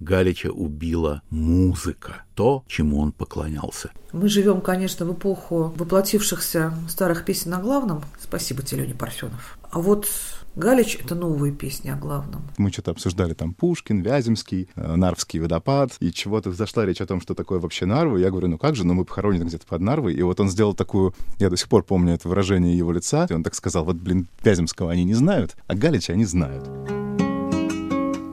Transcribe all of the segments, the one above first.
Галича убила музыка, то, чему он поклонялся. Мы живем, конечно, в эпоху воплотившихся старых песен на главном. Спасибо тебе, Леня Парфенов. А вот Галич — это новые песни о главном. Мы что-то обсуждали там Пушкин, Вяземский, э, Нарвский водопад, и чего-то зашла речь о том, что такое вообще Нарвы. Я говорю, ну как же, ну мы похоронены где-то под Нарвой. И вот он сделал такую, я до сих пор помню это выражение его лица, и он так сказал, вот, блин, Вяземского они не знают, а Галича они знают.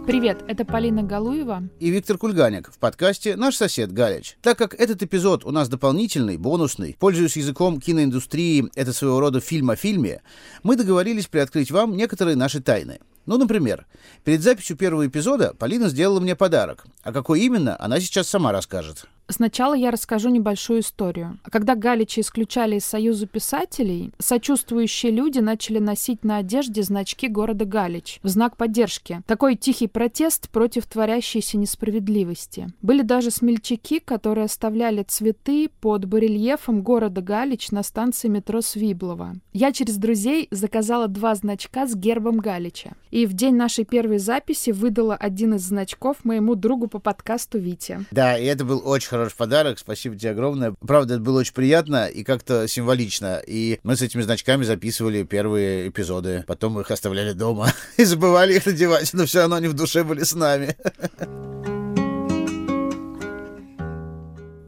Привет, это Полина Галуева и Виктор Кульганик в подкасте «Наш сосед Галич». Так как этот эпизод у нас дополнительный, бонусный, пользуясь языком киноиндустрии, это своего рода фильм о фильме, мы договорились приоткрыть вам некоторые наши тайны. Ну, например, перед записью первого эпизода Полина сделала мне подарок. А какой именно, она сейчас сама расскажет. Сначала я расскажу небольшую историю. Когда Галича исключали из Союза писателей, сочувствующие люди начали носить на одежде значки города Галич в знак поддержки. Такой тихий протест против творящейся несправедливости. Были даже смельчаки, которые оставляли цветы под барельефом города Галич на станции метро Свиблова. Я через друзей заказала два значка с гербом Галича. И в день нашей первой записи выдала один из значков моему другу по подкасту Вите. Да, и это был очень хороший подарок, спасибо тебе огромное. Правда, это было очень приятно и как-то символично. И мы с этими значками записывали первые эпизоды. Потом их оставляли дома и забывали их надевать, но все равно они в душе были с нами.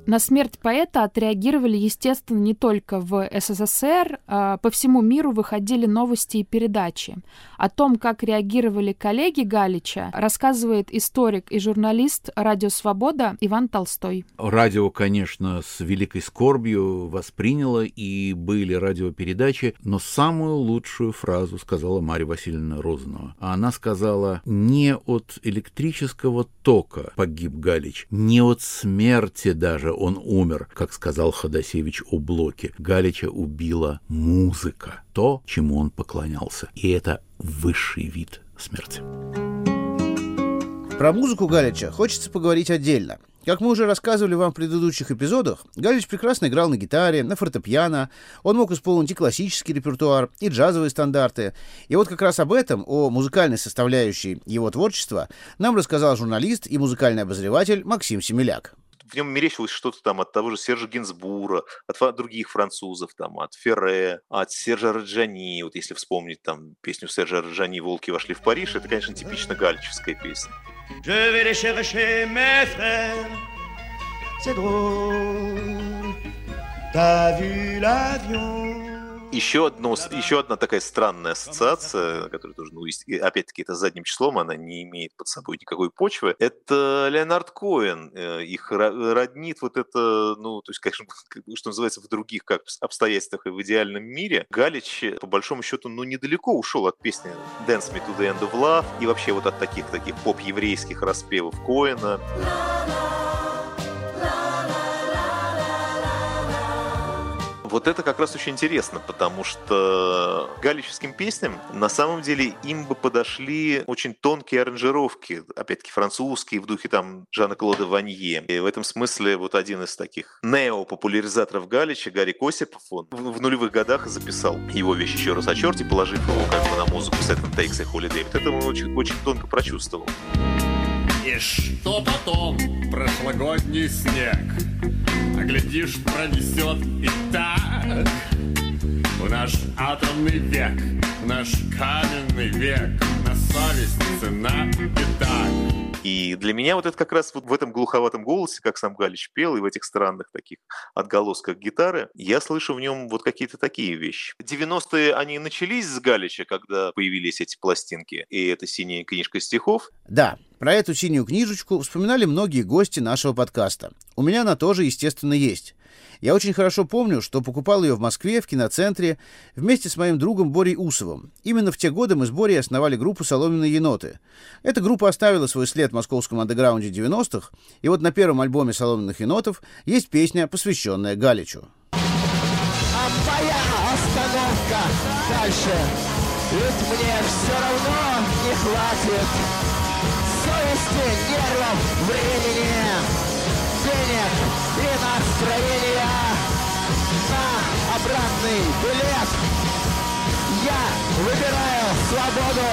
На смерть поэта отреагировали, естественно, не только в СССР. А по всему миру выходили новости и передачи. О том, как реагировали коллеги Галича, рассказывает историк и журналист «Радио Свобода» Иван Толстой. Радио, конечно, с великой скорбью восприняло, и были радиопередачи, но самую лучшую фразу сказала Марья Васильевна Розанова. Она сказала, не от электрического тока погиб Галич, не от смерти даже он умер, как сказал Ходосевич о Блоке. Галича убила музыка, то, чему он поклонялся. И это высший вид смерти. Про музыку Галича хочется поговорить отдельно. Как мы уже рассказывали вам в предыдущих эпизодах, Галич прекрасно играл на гитаре, на фортепиано, он мог исполнить и классический репертуар, и джазовые стандарты. И вот как раз об этом, о музыкальной составляющей его творчества, нам рассказал журналист и музыкальный обозреватель Максим Семеляк в нем мерещилось что-то там от того же Сержа Гинзбура, от других французов, там, от Ферре, от Сержа Раджани. Вот если вспомнить там песню Сержа Раджани «Волки вошли в Париж», это, конечно, типично галичевская песня. Je vais еще, одно, еще одна такая странная ассоциация, которая тоже, ну, опять-таки, это задним числом, она не имеет под собой никакой почвы, это Леонард Коэн. Э, их роднит вот это, ну, то есть, конечно, что называется, в других как обстоятельствах и в идеальном мире. Галич, по большому счету, ну, недалеко ушел от песни Dance Me to the End of Love и вообще вот от таких таких поп-еврейских распевов Коэна. Вот это как раз очень интересно, потому что галическим песням на самом деле им бы подошли очень тонкие аранжировки, опять-таки французские, в духе там Жана Клода Ванье. И в этом смысле вот один из таких нео-популяризаторов Галича, Гарри Косипов, он в, нулевых годах записал его вещь еще раз о черте, положив его как бы на музыку Seven Takes a Holiday. Вот это он очень, очень тонко прочувствовал. И что потом? Прошлогодний снег а глядишь, пронесет и так В наш атомный век, в наш каменный век На совесть цена и так и для меня вот это как раз вот в этом глуховатом голосе, как сам Галич пел, и в этих странных таких отголосках гитары, я слышу в нем вот какие-то такие вещи. 90-е они начались с Галича, когда появились эти пластинки, и это синяя книжка стихов. Да, про эту синюю книжечку вспоминали многие гости нашего подкаста. У меня она тоже, естественно, есть. Я очень хорошо помню, что покупал ее в Москве, в киноцентре, вместе с моим другом Борей Усовым. Именно в те годы мы с Борей основали группу «Соломенные еноты». Эта группа оставила свой след в московском андеграунде 90-х, и вот на первом альбоме «Соломенных енотов» есть песня, посвященная Галичу. А моя остановка дальше, ведь мне все равно не хватит совести, нервов, времени денег и настроения на обратный билет. Я выбираю свободу.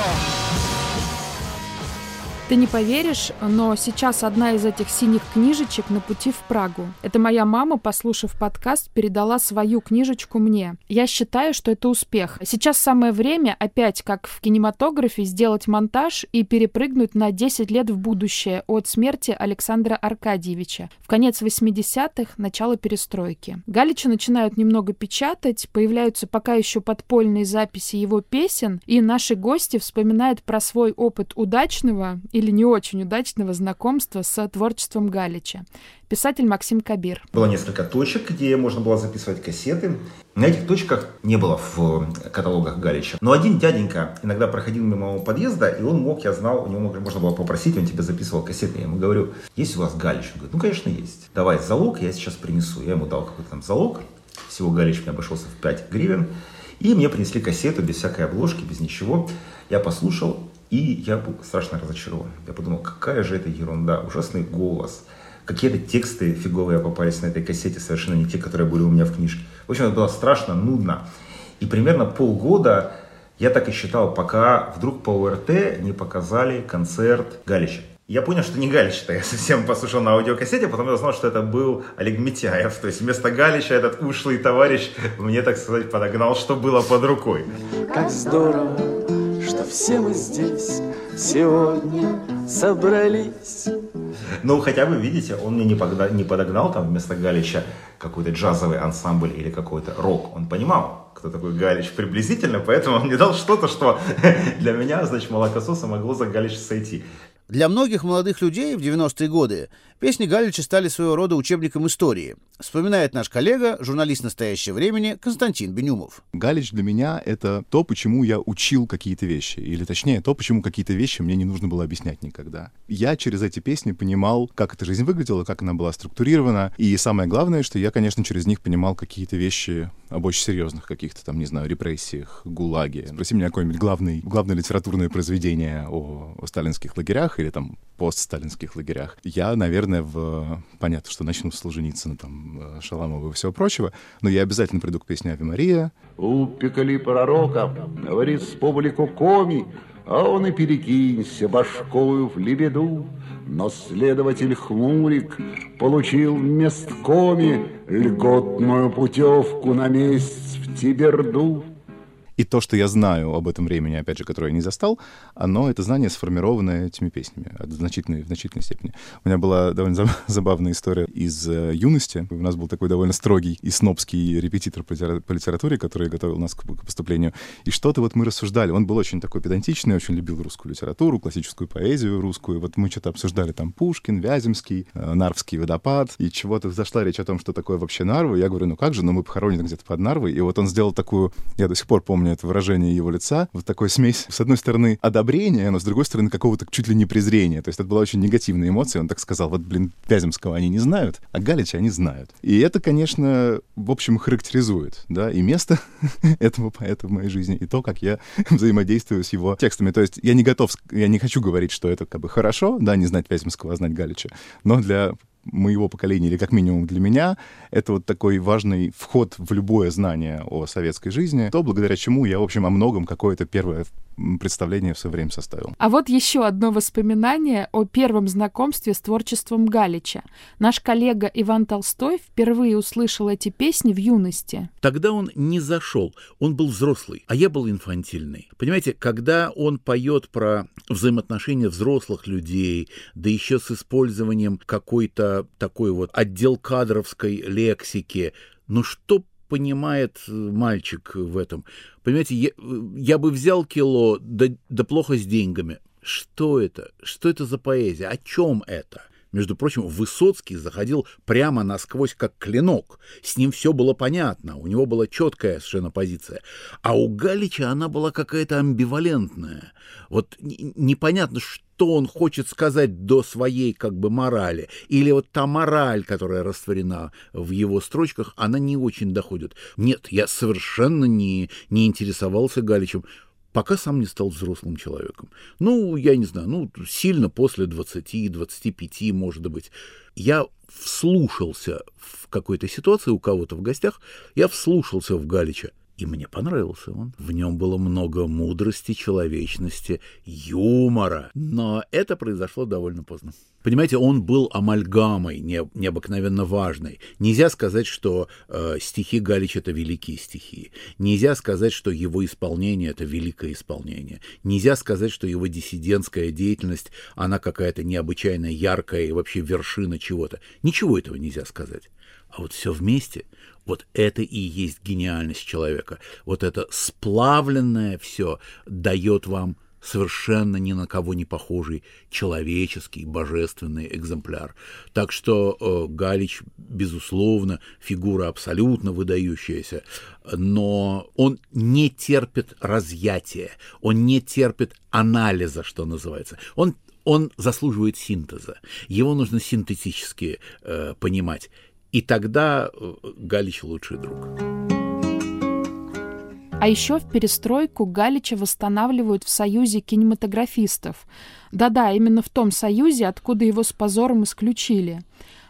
Ты не поверишь, но сейчас одна из этих синих книжечек на пути в Прагу. Это моя мама, послушав подкаст, передала свою книжечку мне. Я считаю, что это успех. Сейчас самое время опять, как в кинематографе, сделать монтаж и перепрыгнуть на 10 лет в будущее от смерти Александра Аркадьевича. В конец 80-х, начало перестройки. Галича начинают немного печатать, появляются пока еще подпольные записи его песен, и наши гости вспоминают про свой опыт удачного или не очень удачного знакомства с творчеством Галича. Писатель Максим Кабир. Было несколько точек, где можно было записывать кассеты. На этих точках не было в каталогах Галича. Но один дяденька иногда проходил мимо моего подъезда, и он мог, я знал, у него можно было попросить, он тебе записывал кассеты. Я ему говорю, есть у вас Галич? Он говорит, ну, конечно, есть. Давай залог, я сейчас принесу. Я ему дал какой-то там залог. Всего Галич мне обошелся в 5 гривен. И мне принесли кассету без всякой обложки, без ничего. Я послушал, и я был страшно разочарован. Я подумал, какая же это ерунда, ужасный голос. Какие-то тексты фиговые попались на этой кассете, совершенно не те, которые были у меня в книжке. В общем, это было страшно, нудно. И примерно полгода я так и считал, пока вдруг по ОРТ не показали концерт Галича. Я понял, что не Галич, я совсем послушал на аудиокассете, потом я узнал, что это был Олег Митяев. То есть вместо Галича этот ушлый товарищ мне, так сказать, подогнал, что было под рукой. Как здорово, все мы здесь сегодня собрались. Ну, хотя бы, видите, он мне не, погна- не подогнал там вместо Галича какой-то джазовый ансамбль или какой-то рок. Он понимал, кто такой Галич приблизительно, поэтому он мне дал что-то, что для меня, значит, молокососа могло за Галич сойти. Для многих молодых людей в 90-е годы песни Галича стали своего рода учебником истории, вспоминает наш коллега, журналист настоящего времени Константин Бенюмов. Галич для меня — это то, почему я учил какие-то вещи, или точнее, то, почему какие-то вещи мне не нужно было объяснять никогда. Я через эти песни понимал, как эта жизнь выглядела, как она была структурирована, и самое главное, что я, конечно, через них понимал какие-то вещи об очень серьезных каких-то там, не знаю, репрессиях, ГУЛАГе. Спроси меня какое-нибудь главное, главное литературное произведение о, о сталинских лагерях или там постсталинских лагерях. Я, наверное, в... Понятно, что начну с Солженицына, там, Шаламова и всего прочего, но я обязательно приду к песне «Ави Мария». У пекали пророка, говорит с публику коми, а он и перекинься башкою в лебеду. Но следователь Хмурик получил в месткоме льготную путевку на месяц в Тиберду. И то, что я знаю об этом времени, опять же, которое я не застал, оно, это знание сформировано этими песнями в значительной, в значительной степени. У меня была довольно забавная история из э, юности. У нас был такой довольно строгий и снобский репетитор по, литературе, который готовил нас к, к поступлению. И что-то вот мы рассуждали. Он был очень такой педантичный, очень любил русскую литературу, классическую поэзию русскую. Вот мы что-то обсуждали там Пушкин, Вяземский, э, Нарвский водопад. И чего-то зашла речь о том, что такое вообще Нарва. Я говорю, ну как же, ну мы похоронены где-то под Нарвой. И вот он сделал такую, я до сих пор помню, помню это выражение его лица, вот такой смесь, с одной стороны, одобрения, но с другой стороны, какого-то чуть ли не презрения. То есть это была очень негативная эмоция. Он так сказал, вот, блин, Вяземского они не знают, а Галича они знают. И это, конечно, в общем, характеризует, да, и место этого поэта в моей жизни, и то, как я взаимодействую с его текстами. То есть я не готов, я не хочу говорить, что это как бы хорошо, да, не знать Вяземского, а знать Галича, но для моего поколения, или как минимум для меня, это вот такой важный вход в любое знание о советской жизни, то, благодаря чему я, в общем, о многом какое-то первое представление в свое время составил. А вот еще одно воспоминание о первом знакомстве с творчеством Галича. Наш коллега Иван Толстой впервые услышал эти песни в юности. Тогда он не зашел, он был взрослый, а я был инфантильный. Понимаете, когда он поет про взаимоотношения взрослых людей, да еще с использованием какой-то такой вот отдел кадровской лексики, ну что понимает э, мальчик в этом? Понимаете, я, я бы взял кило, да, да плохо с деньгами. Что это? Что это за поэзия? О чем это? Между прочим, Высоцкий заходил прямо насквозь, как клинок. С ним все было понятно, у него была четкая совершенно позиция. А у Галича она была какая-то амбивалентная. Вот непонятно, что он хочет сказать до своей как бы морали. Или вот та мораль, которая растворена в его строчках, она не очень доходит. Нет, я совершенно не, не интересовался Галичем пока сам не стал взрослым человеком. Ну, я не знаю, ну, сильно после 20-25, может быть. Я вслушался в какой-то ситуации у кого-то в гостях, я вслушался в Галича. И мне понравился он. В нем было много мудрости, человечности, юмора. Но это произошло довольно поздно. Понимаете, он был амальгамой не, необыкновенно важной. Нельзя сказать, что э, стихи Галич это великие стихи. Нельзя сказать, что его исполнение это великое исполнение. Нельзя сказать, что его диссидентская деятельность, она какая-то необычайно яркая и вообще вершина чего-то. Ничего этого нельзя сказать. А вот все вместе, вот это и есть гениальность человека. Вот это сплавленное все дает вам совершенно ни на кого не похожий человеческий, божественный экземпляр. Так что э, Галич, безусловно, фигура абсолютно выдающаяся, но он не терпит разъятия, он не терпит анализа, что называется. Он он заслуживает синтеза. Его нужно синтетически э, понимать. И тогда э, Галич лучший друг. А еще в перестройку Галича восстанавливают в Союзе кинематографистов. Да-да, именно в том Союзе, откуда его с позором исключили.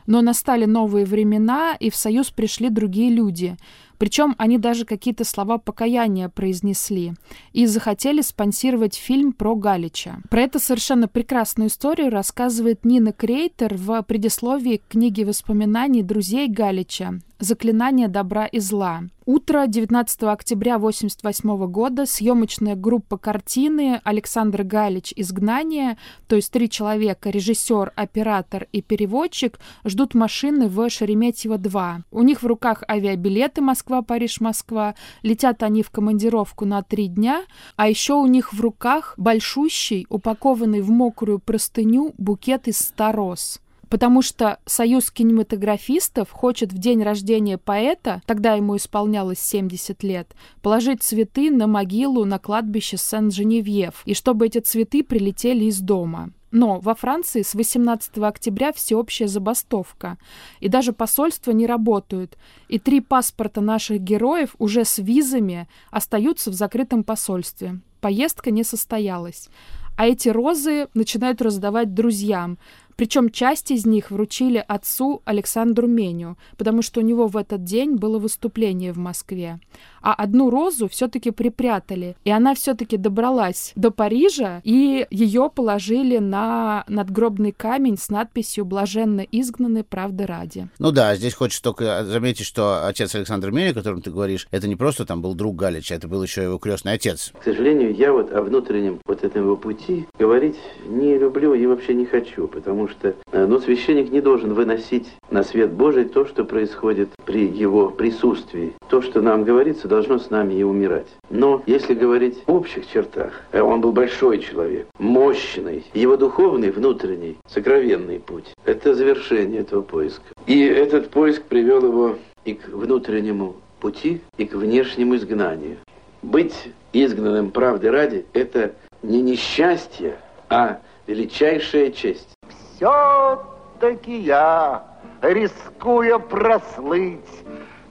Но настали новые времена, и в Союз пришли другие люди — причем они даже какие-то слова покаяния произнесли и захотели спонсировать фильм про Галича. Про эту совершенно прекрасную историю рассказывает Нина Крейтер в предисловии к книге воспоминаний друзей Галича «Заклинание добра и зла». Утро 19 октября 1988 года съемочная группа картины Александр Галич «Изгнание», то есть три человека, режиссер, оператор и переводчик, ждут машины в Шереметьево-2. У них в руках авиабилеты Москва-Париж-Москва. Летят они в командировку на три дня, а еще у них в руках большущий, упакованный в мокрую простыню букет из ста роз потому что Союз кинематографистов хочет в день рождения поэта, тогда ему исполнялось 70 лет, положить цветы на могилу на кладбище Сен-Женевьев, и чтобы эти цветы прилетели из дома. Но во Франции с 18 октября всеобщая забастовка, и даже посольства не работают, и три паспорта наших героев уже с визами остаются в закрытом посольстве. Поездка не состоялась. А эти розы начинают раздавать друзьям, причем часть из них вручили отцу Александру Меню, потому что у него в этот день было выступление в Москве. А одну розу все-таки припрятали, и она все-таки добралась до Парижа, и ее положили на надгробный камень с надписью «Блаженно изгнаны правды ради». Ну да, здесь хочется только заметить, что отец Александр Меню, о котором ты говоришь, это не просто там был друг Галича, это был еще его крестный отец. К сожалению, я вот о внутреннем вот этом его пути говорить не люблю и вообще не хочу, потому потому что э, ну, священник не должен выносить на свет Божий то, что происходит при его присутствии. То, что нам говорится, должно с нами и умирать. Но если говорить в общих чертах, э, он был большой человек, мощный. Его духовный, внутренний, сокровенный путь – это завершение этого поиска. И этот поиск привел его и к внутреннему пути, и к внешнему изгнанию. Быть изгнанным правды ради – это не несчастье, а величайшая честь все-таки я, рискуя прослыть,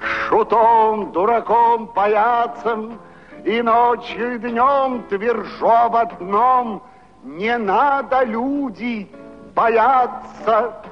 Шутом, дураком, паяцем, И ночью и днем твержу об одном, Не надо, люди, бояться.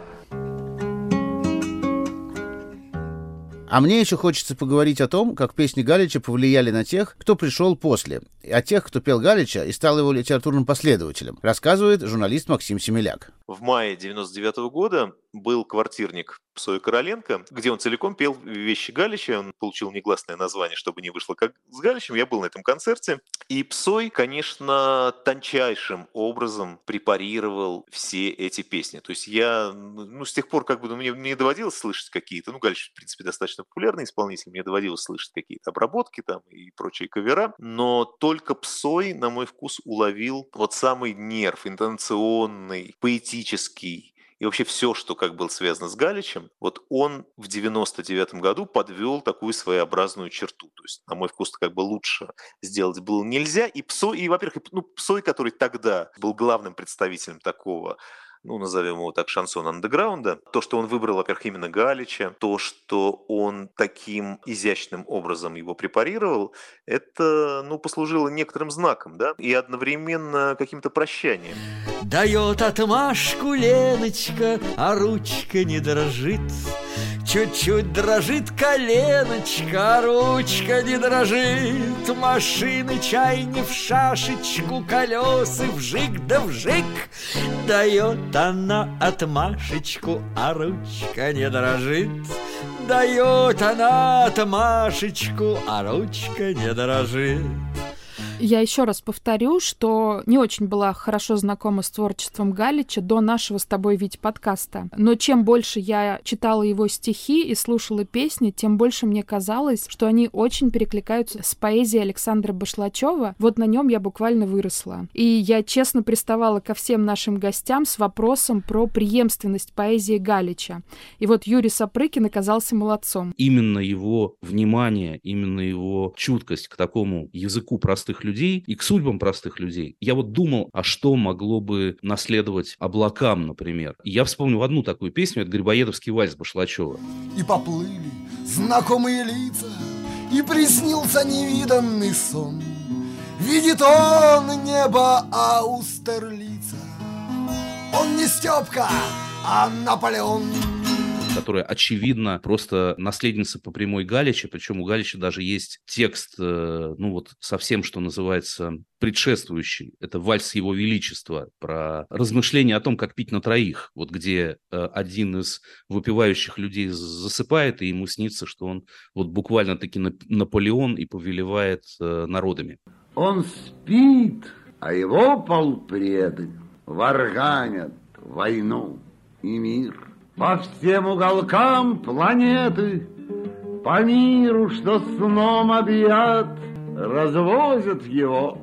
А мне еще хочется поговорить о том, как песни Галича повлияли на тех, кто пришел после, о тех, кто пел Галича и стал его литературным последователем, рассказывает журналист Максим Семеляк. В мае 99 -го года был квартирник Псоя Короленко, где он целиком пел вещи Галича. Он получил негласное название, чтобы не вышло как с Галичем. Я был на этом концерте. И Псой, конечно, тончайшим образом препарировал все эти песни. То есть я, ну, с тех пор, как бы, ну, мне, мне доводилось слышать какие-то, ну, Галич, в принципе, достаточно популярный исполнитель, мне доводилось слышать какие-то обработки там и прочие кавера, но только Псой, на мой вкус, уловил вот самый нерв, интонационный, поэтический, и вообще все, что как был связано с Галичем, вот он в 99 году подвел такую своеобразную черту. То есть, на мой вкус, как бы лучше сделать было нельзя. И Псой, и, во-первых, ну, Псой, который тогда был главным представителем такого ну, назовем его так, шансон андеграунда. То, что он выбрал, во-первых, именно Галича, то, что он таким изящным образом его препарировал, это, ну, послужило некоторым знаком, да, и одновременно каким-то прощанием. Дает отмашку Леночка, а ручка не дрожит. Чуть-чуть дрожит коленочка, ручка не дрожит. Машины чай не в шашечку, колесы вжик да вжик. Дает она отмашечку, а ручка не дрожит. Дает она отмашечку, а ручка не дрожит. Я еще раз повторю, что не очень была хорошо знакома с творчеством Галича до нашего с тобой ведь подкаста. Но чем больше я читала его стихи и слушала песни, тем больше мне казалось, что они очень перекликаются с поэзией Александра Башлачева. Вот на нем я буквально выросла. И я честно приставала ко всем нашим гостям с вопросом про преемственность поэзии Галича. И вот Юрий Сапрыкин оказался молодцом. Именно его внимание, именно его чуткость к такому языку простых людей людей и к судьбам простых людей. Я вот думал, а что могло бы наследовать облакам, например. Я вспомнил одну такую песню, это Грибоедовский вальс Башлачева. И поплыли знакомые лица, и приснился невиданный сон. Видит он небо Аустерлица. Он не Степка, а Наполеон которая, очевидно, просто наследница по прямой Галича, причем у Галича даже есть текст, э, ну вот совсем, что называется, предшествующий. Это «Вальс Его Величества», про размышления о том, как пить на троих, вот где э, один из выпивающих людей засыпает, и ему снится, что он вот буквально-таки Наполеон и повелевает э, народами. Он спит, а его полпреды варганят войну и мир – по всем уголкам планеты, По миру, что сном объят, Развозят его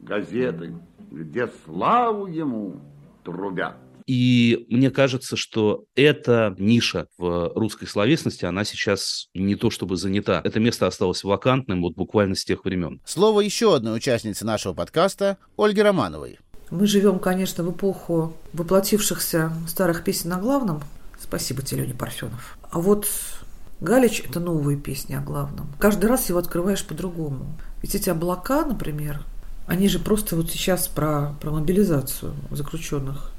газеты, Где славу ему трубят. И мне кажется, что эта ниша в русской словесности, она сейчас не то чтобы занята. Это место осталось вакантным вот буквально с тех времен. Слово еще одной участницы нашего подкаста, Ольги Романовой. Мы живем, конечно, в эпоху воплотившихся старых песен на главном, Спасибо тебе, Леня Парфенов. А вот Галич – это новые песни о главном. Каждый раз его открываешь по-другому. Ведь эти облака, например, они же просто вот сейчас про, про мобилизацию заключенных.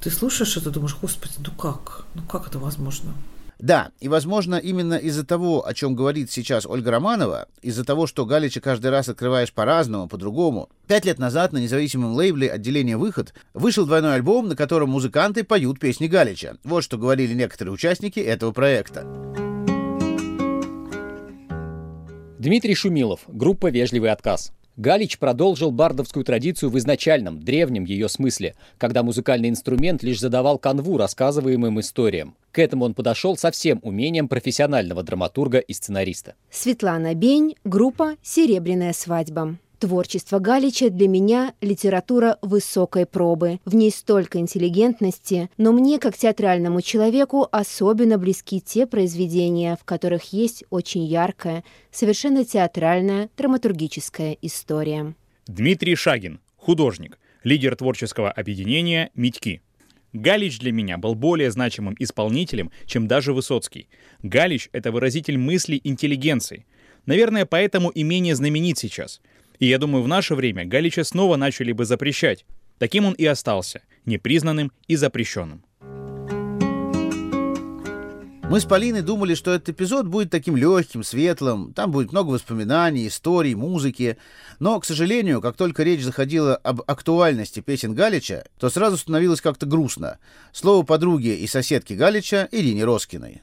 Ты слушаешь это, думаешь, господи, ну как? Ну как это возможно? Да, и, возможно, именно из-за того, о чем говорит сейчас Ольга Романова, из-за того, что Галича каждый раз открываешь по-разному, по-другому, пять лет назад на независимом лейбле отделения «Выход» вышел двойной альбом, на котором музыканты поют песни Галича. Вот что говорили некоторые участники этого проекта. Дмитрий Шумилов, группа «Вежливый отказ». Галич продолжил бардовскую традицию в изначальном, древнем ее смысле, когда музыкальный инструмент лишь задавал канву рассказываемым историям. К этому он подошел со всем умением профессионального драматурга и сценариста. Светлана Бень, группа «Серебряная свадьба». Творчество Галича для меня – литература высокой пробы. В ней столько интеллигентности, но мне, как театральному человеку, особенно близки те произведения, в которых есть очень яркая, совершенно театральная, драматургическая история. Дмитрий Шагин, художник, лидер творческого объединения «Митьки». Галич для меня был более значимым исполнителем, чем даже Высоцкий. Галич — это выразитель мыслей интеллигенции. Наверное, поэтому и менее знаменит сейчас — и я думаю, в наше время Галича снова начали бы запрещать. Таким он и остался, непризнанным и запрещенным. Мы с Полиной думали, что этот эпизод будет таким легким, светлым, там будет много воспоминаний, историй, музыки. Но, к сожалению, как только речь заходила об актуальности песен Галича, то сразу становилось как-то грустно. Слово подруги и соседки Галича Ирине Роскиной.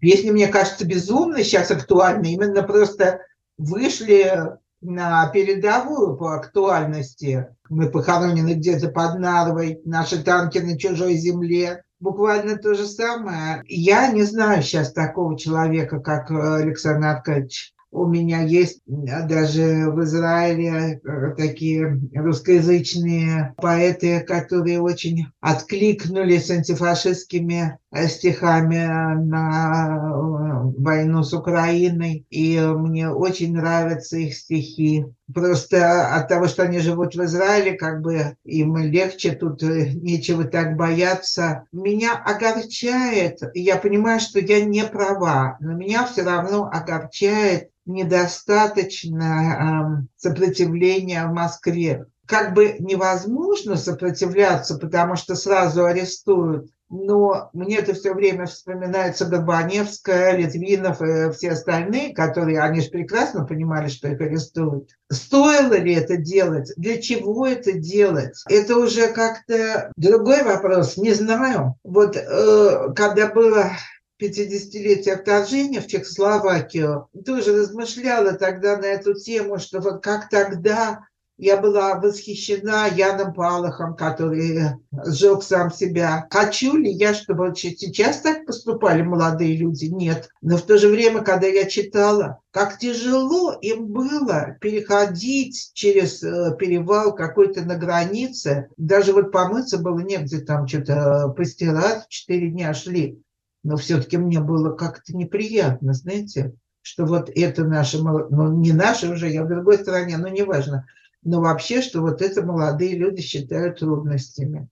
Песни, мне кажется, безумно сейчас актуальны. Именно просто вышли на передовую по актуальности. Мы похоронены где-то под Нарвой, наши танки на чужой земле. Буквально то же самое. Я не знаю сейчас такого человека, как Александр Аркадьевич у меня есть даже в Израиле э, такие русскоязычные поэты, которые очень откликнулись антифашистскими э, стихами на э, войну с Украиной. И мне очень нравятся их стихи. Просто от того, что они живут в Израиле, как бы им легче, тут нечего так бояться. Меня огорчает, я понимаю, что я не права, но меня все равно огорчает недостаточно э, сопротивления в Москве. Как бы невозможно сопротивляться, потому что сразу арестуют. Но мне это все время вспоминается Горбаневская, Литвинов и все остальные, которые, они же прекрасно понимали, что их арестуют. Стоило ли это делать? Для чего это делать? Это уже как-то другой вопрос, не знаю. Вот э, когда было 50-летие вторжения в Чехословакию, тоже размышляла тогда на эту тему, что вот как тогда я была восхищена Яном Палахом, который сжег сам себя. Хочу ли я, чтобы сейчас так поступали молодые люди? Нет. Но в то же время, когда я читала, как тяжело им было переходить через э, перевал какой-то на границе, даже вот помыться было негде, там что-то постирать, четыре дня шли. Но все-таки мне было как-то неприятно, знаете, что вот это наши, ну не наши уже, я в другой стране, но неважно, но вообще, что вот это молодые люди считают трудностями.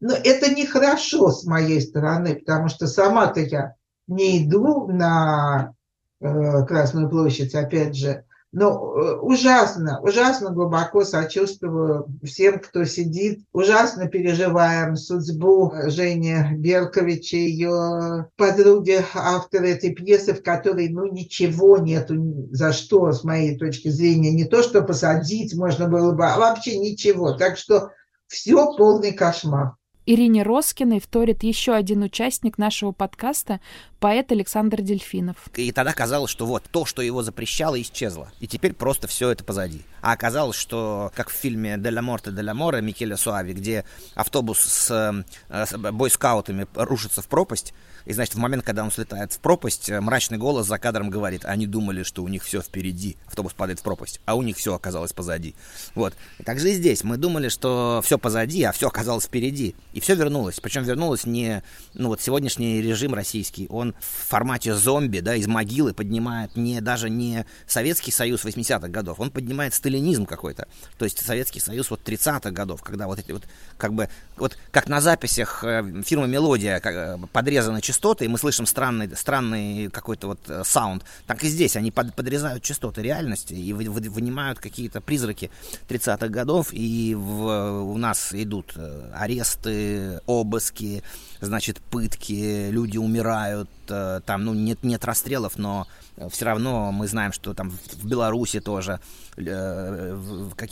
Но это нехорошо с моей стороны, потому что сама-то я не иду на э, Красную площадь, опять же, но э, ужасно, ужасно глубоко сочувствую всем, кто сидит. Ужасно переживаем судьбу Жени Берковича, ее подруги, автора этой пьесы, в которой ну, ничего нету, за что, с моей точки зрения, не то, что посадить можно было бы, а вообще ничего. Так что все полный кошмар. Ирине Роскиной вторит еще один участник нашего подкаста, поэт Александр Дельфинов. И тогда казалось, что вот то, что его запрещало, исчезло. И теперь просто все это позади. А оказалось, что как в фильме «Деля Морте, Деля Море» Микеля Суави, где автобус с, э, с бойскаутами рушится в пропасть, и, значит, в момент, когда он слетает в пропасть, э, мрачный голос за кадром говорит, они думали, что у них все впереди, автобус падает в пропасть, а у них все оказалось позади. Вот. И так же и здесь. Мы думали, что все позади, а все оказалось впереди. И все вернулось. Причем вернулось не... Ну вот сегодняшний режим российский, он в формате зомби, да, из могилы поднимает не даже не Советский Союз 80-х годов, он поднимает сталинизм какой-то. То есть Советский Союз вот 30-х годов, когда вот эти вот, как бы, вот как на записях э, фирмы «Мелодия» э, подрезаны частоты, и мы слышим странный, странный какой-то вот э, саунд. Так и здесь они под, подрезают частоты реальности и вы, вы, вынимают какие-то призраки 30-х годов, и в, у нас идут э, аресты, обыски, значит, пытки, люди умирают, э, там, ну, нет, нет расстрелов, но все равно мы знаем, что там в Беларуси тоже э,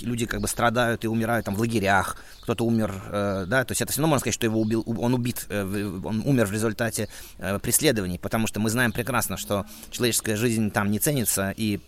люди как бы страдают и умирают там в лагерях, кто-то умер, э, да, то есть это все равно можно сказать, что его убил, он убит, э, он умер в результате э, преследований, потому что мы знаем прекрасно, что человеческая жизнь там не ценится, и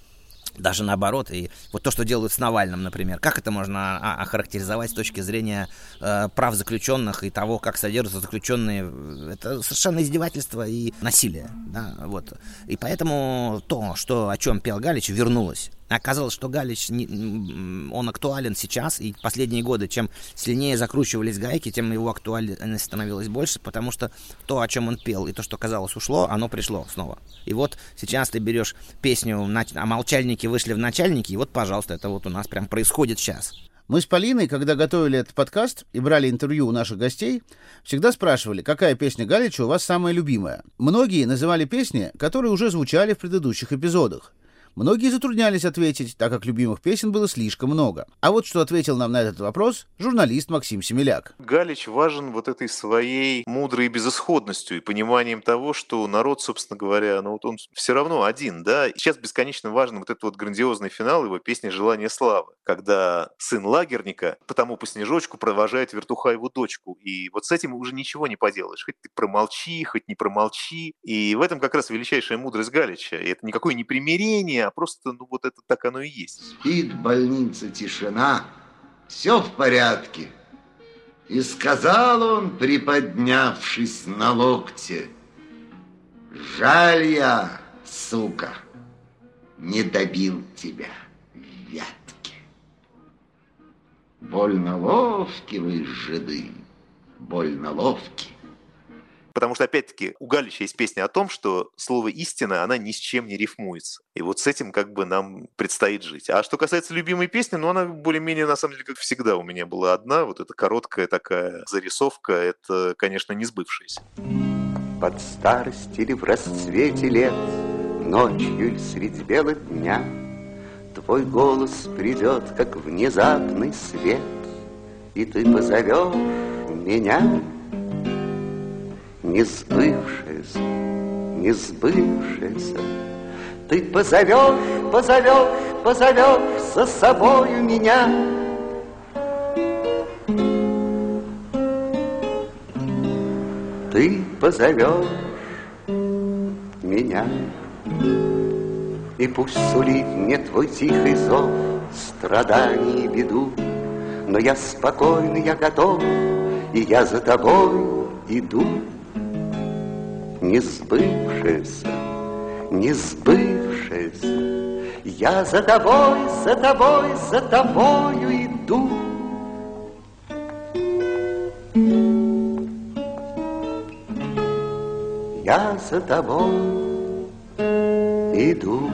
даже наоборот. И вот то, что делают с Навальным, например, как это можно охарактеризовать с точки зрения э, прав заключенных и того, как содержатся заключенные? Это совершенно издевательство и насилие. Да, вот. И поэтому то, что, о чем пел Галич, вернулось. Оказалось, что Галич, он актуален сейчас, и последние годы, чем сильнее закручивались гайки, тем его актуальность становилась больше, потому что то, о чем он пел, и то, что казалось ушло, оно пришло снова. И вот сейчас ты берешь песню «А молчальники вышли в начальники», и вот, пожалуйста, это вот у нас прям происходит сейчас. Мы с Полиной, когда готовили этот подкаст и брали интервью у наших гостей, всегда спрашивали, какая песня Галича у вас самая любимая. Многие называли песни, которые уже звучали в предыдущих эпизодах. Многие затруднялись ответить, так как любимых песен было слишком много. А вот что ответил нам на этот вопрос журналист Максим Семеляк. Галич важен вот этой своей мудрой безысходностью и пониманием того, что народ, собственно говоря, ну вот он все равно один, да. Сейчас бесконечно важен вот этот вот грандиозный финал его песни «Желание славы», когда сын лагерника потому по снежочку провожает вертуха его дочку. И вот с этим уже ничего не поделаешь. Хоть ты промолчи, хоть не промолчи. И в этом как раз величайшая мудрость Галича. И это никакое не примирение, а просто, ну, вот это так оно и есть. Спит больница тишина, все в порядке. И сказал он, приподнявшись на локте, Жаль я, сука, не добил тебя в вятке. Больно ловки вы, жиды, больно ловки. Потому что, опять-таки, у Галича есть песня о том, что слово «истина», она ни с чем не рифмуется. И вот с этим как бы нам предстоит жить. А что касается любимой песни, ну, она более-менее, на самом деле, как всегда у меня была одна. Вот эта короткая такая зарисовка, это, конечно, не сбывшаяся. Под старость или в расцвете лет, Ночью или средь бела дня, Твой голос придет, как внезапный свет, И ты позовешь меня не сбывшееся, не сбывшееся. Ты позовешь, позовешь, позовешь за собою меня. Ты позовешь меня. И пусть сулит мне твой тихий зов Страданий и беду, Но я спокойный, я готов, И я за тобой иду. Не сбывшееся, не сбывшееся, Я за тобой, за тобой, за тобою иду. Я за тобой иду.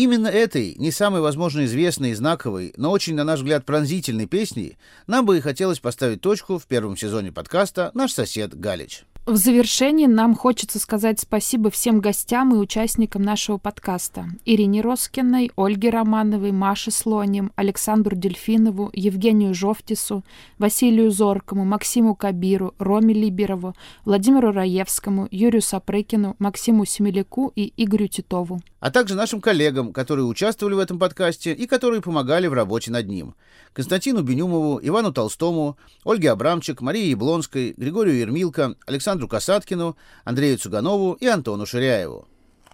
Именно этой, не самой, возможно, известной и знаковой, но очень, на наш взгляд, пронзительной песней нам бы и хотелось поставить точку в первом сезоне подкаста «Наш сосед Галич». В завершении нам хочется сказать спасибо всем гостям и участникам нашего подкаста. Ирине Роскиной, Ольге Романовой, Маше Слоним, Александру Дельфинову, Евгению Жовтису, Василию Зоркому, Максиму Кабиру, Роме Либерову, Владимиру Раевскому, Юрию Сапрыкину, Максиму Семеляку и Игорю Титову. А также нашим коллегам, которые участвовали в этом подкасте и которые помогали в работе над ним. Константину Бенюмову, Ивану Толстому, Ольге Абрамчик, Марии Яблонской, Григорию Ермилко, Александру Касаткину, Андрею Цуганову и Антону Ширяеву.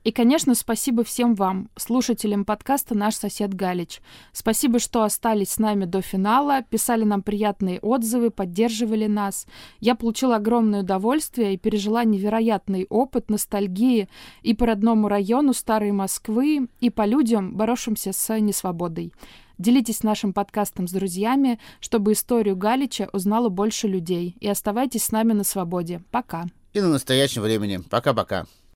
И, конечно, спасибо всем вам, слушателям подкаста «Наш сосед Галич». Спасибо, что остались с нами до финала, писали нам приятные отзывы, поддерживали нас. Я получила огромное удовольствие и пережила невероятный опыт ностальгии и по родному району Старой Москвы, и по людям, боровшимся с несвободой. Делитесь нашим подкастом с друзьями, чтобы историю Галича узнало больше людей. И оставайтесь с нами на свободе. Пока. И на настоящем времени. Пока-пока.